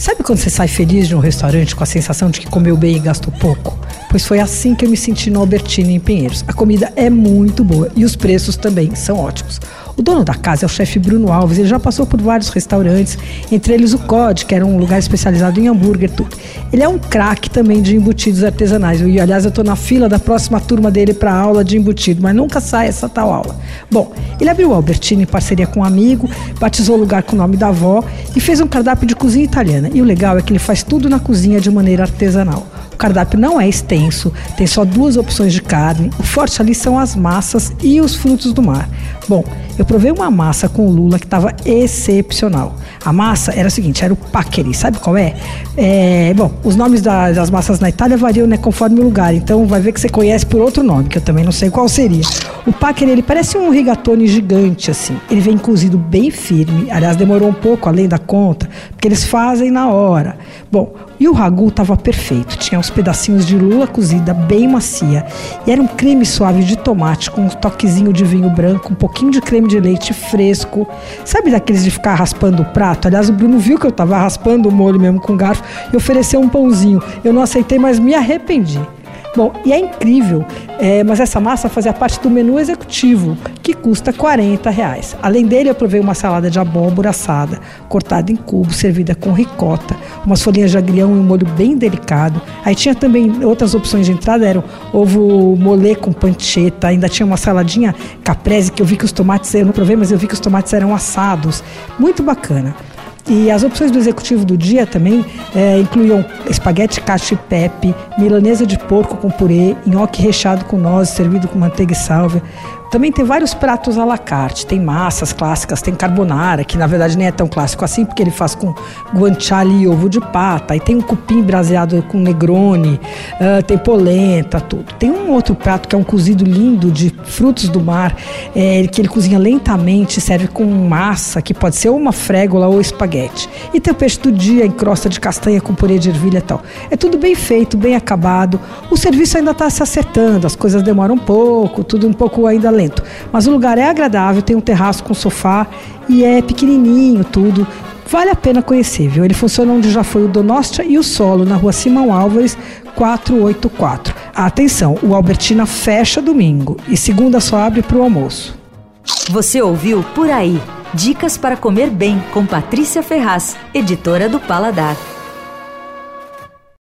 Sabe quando você sai feliz de um restaurante com a sensação de que comeu bem e gastou pouco? Pois foi assim que eu me senti no Albertini em Pinheiros. A comida é muito boa e os preços também são ótimos. O dono da casa é o chefe Bruno Alves, ele já passou por vários restaurantes, entre eles o COD, que era um lugar especializado em hambúrguer, tudo. Ele é um craque também de embutidos artesanais. E, aliás, eu estou na fila da próxima turma dele para aula de embutido, mas nunca sai essa tal aula. Bom, ele abriu o Albertini em parceria com um amigo, batizou o lugar com o nome da avó e fez um cardápio de cozinha italiana. E o legal é que ele faz tudo na cozinha de maneira artesanal cardápio não é extenso, tem só duas opções de carne. O forte ali são as massas e os frutos do mar. Bom, eu provei uma massa com lula que estava excepcional. A massa era o seguinte, era o paccheri, sabe qual é? é bom, os nomes das, das massas na Itália variam né, conforme o lugar, então vai ver que você conhece por outro nome, que eu também não sei qual seria. O paccheri, ele parece um rigatone gigante, assim. Ele vem cozido bem firme, aliás, demorou um pouco além da conta, porque eles fazem na hora. Bom, e o ragu estava perfeito, tinha uns pedacinhos de lula cozida bem macia, e era um creme suave de tomate com um toquezinho de vinho branco, um pouquinho de creme de leite fresco. Sabe daqueles de ficar raspando o prato? Aliás, o Bruno viu que eu estava raspando o molho mesmo com garfo e ofereceu um pãozinho. Eu não aceitei, mas me arrependi. Bom, e é incrível, é, mas essa massa fazia parte do menu executivo, que custa 40 reais. Além dele, eu provei uma salada de abóbora assada, cortada em cubos, servida com ricota, umas folhinhas de agrião e um molho bem delicado. Aí tinha também outras opções de entrada, eram ovo molê com pancetta, ainda tinha uma saladinha caprese, que eu vi que os tomates, eu não provei, mas eu vi que os tomates eram assados. Muito bacana. E as opções do executivo do dia também é, incluíam espaguete cacio e pepe, milanesa de porco com purê, nhoque recheado com nozes, servido com manteiga e sálvia, também tem vários pratos à la carte. Tem massas clássicas, tem carbonara, que na verdade nem é tão clássico assim, porque ele faz com guanciale e ovo de pata. E tem um cupim braseado com negrone, uh, tem polenta, tudo. Tem um outro prato que é um cozido lindo de frutos do mar, é, que ele cozinha lentamente, serve com massa, que pode ser uma frégola ou espaguete. E tem o peixe do dia em crosta de castanha com purê de ervilha e tal. É tudo bem feito, bem acabado. O serviço ainda está se acertando, as coisas demoram um pouco, tudo um pouco ainda Mas o lugar é agradável, tem um terraço com sofá e é pequenininho tudo. Vale a pena conhecer, viu? Ele funciona onde já foi o Donostia e o Solo, na rua Simão Álvares, 484. Atenção, o Albertina fecha domingo e segunda só abre para o almoço. Você ouviu Por Aí. Dicas para comer bem com Patrícia Ferraz, editora do Paladar.